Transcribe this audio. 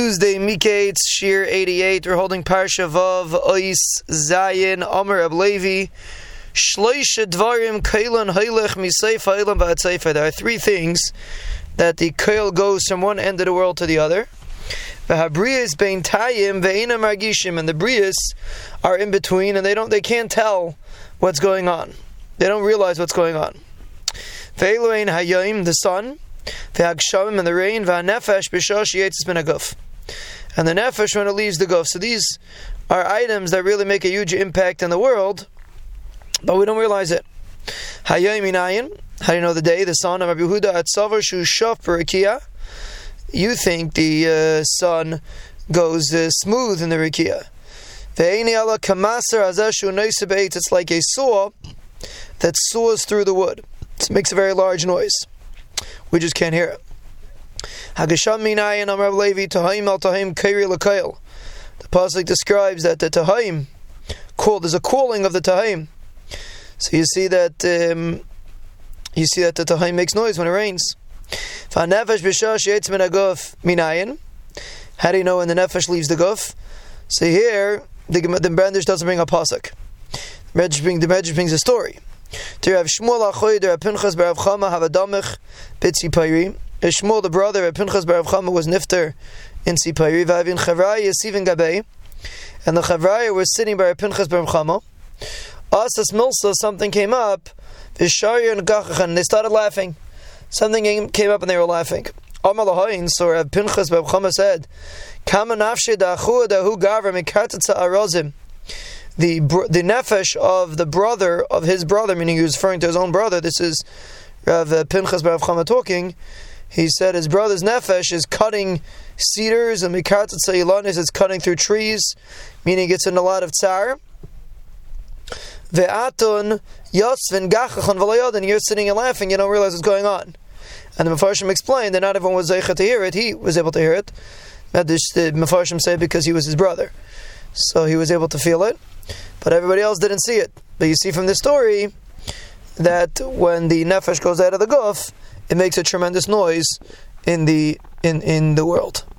Tuesday, Miketz, Shir 88. We're holding Parsha Vav, Ois, Zayin, Omer Ablevi, Shloisha Dvarim, Kailan, Hailech, Miseif, Hailan, Va'atzeifa. There are three things that the Kail goes from one end of the world to the other. V'habriyas bein tayim ve'ina margishim, and the briyas are in between, and they don't, they can't tell what's going on. They don't realize what's going on. Ve'eloin hayayim, the sun, ve'hagshavim, and the rain, ve'hanefesh b'shosh yetzis ben aguf. And the nefesh when it leaves the guf. So these are items that really make a huge impact in the world, but we don't realize it. Hayayim inayin, how do you know the day? The son of Rabbi Yehuda at Savar Shu Shaf. You think the uh, sun goes uh, smooth in the Rakia. It's like a saw that saws through the wood. It makes a very large noise. We just can't hear it. Hagasham minayin Levi al. The pasuk describes that the Tahim called there's a calling of the Tahim. So you see that um, you see that the Tahim makes noise when it rains. How do you know when the nefesh leaves the guf? So here the the Brandish doesn't bring a pasuk. The Medrash brings the Medrash brings a story. To Rav Shmuel Achoy, Rav Pinchas Bar Chama have a damich bitzi. Shmuel, the brother of Pinchas Bar Chama, was nifter in Sipayri. Vavin Chavraya Yesivin Gabei, and the Chavraya was sitting by Pinchas Bar Chama. Asas Milsa, something came up. Vishari and Gachachan, they started laughing. Something came up and they were laughing. Amar Lahain, so Rav Pinchas Bar Chama said, Kama nafshe da'achua da'hu gavra mikatatza arozim the the nefesh of the brother of his brother, meaning he was referring to his own brother. This is Rav Pinchas Bar Chama talking. He said his brother's nefesh is cutting cedars and mikartat sayilanis is cutting through trees, meaning it's in a lot of tsar. Ve'atun yosvin gachachon v'layod, you're sitting and laughing, you don't realize what's going on. And the Mefarshim explained that not everyone was zeicha to hear it. He was able to hear it. The Mefarshim say because he was his brother, so he was able to feel it but everybody else didn't see it. But you see from the story that when the nefesh goes out of the guf, it makes a tremendous noise in the in in the world.